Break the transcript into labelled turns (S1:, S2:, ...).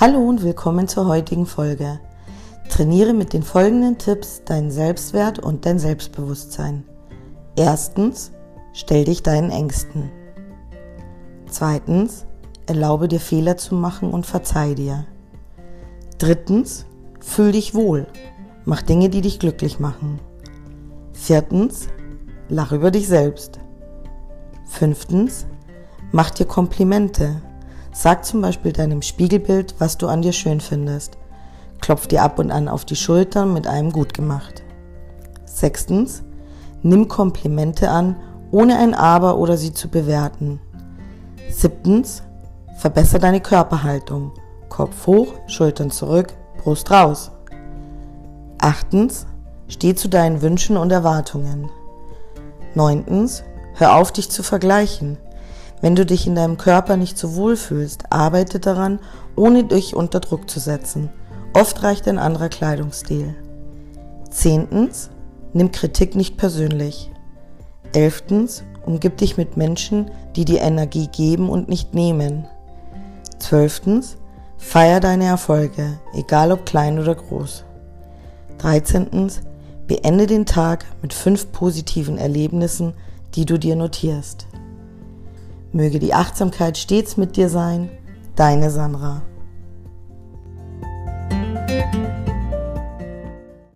S1: Hallo und willkommen zur heutigen Folge. Trainiere mit den folgenden Tipps deinen Selbstwert und dein Selbstbewusstsein. Erstens, stell dich deinen Ängsten. Zweitens, erlaube dir Fehler zu machen und verzeih dir. Drittens, fühl dich wohl. Mach Dinge, die dich glücklich machen. Viertens, lach über dich selbst. Fünftens, mach dir Komplimente. Sag zum Beispiel deinem Spiegelbild, was du an dir schön findest. Klopf dir ab und an auf die Schultern mit einem gut gemacht. Sechstens, nimm Komplimente an, ohne ein Aber oder sie zu bewerten. Siebtens, verbessere deine Körperhaltung. Kopf hoch, Schultern zurück, Brust raus. Achtens, steh zu deinen Wünschen und Erwartungen. Neuntens, hör auf, dich zu vergleichen. Wenn du dich in deinem Körper nicht so wohl fühlst, arbeite daran, ohne dich unter Druck zu setzen. Oft reicht ein anderer Kleidungsstil. Zehntens, nimm Kritik nicht persönlich. Elftens, umgib dich mit Menschen, die dir Energie geben und nicht nehmen. Zwölftens, feier deine Erfolge, egal ob klein oder groß. Dreizehntens, beende den Tag mit fünf positiven Erlebnissen, die du dir notierst. Möge die Achtsamkeit stets mit dir sein, deine Sandra.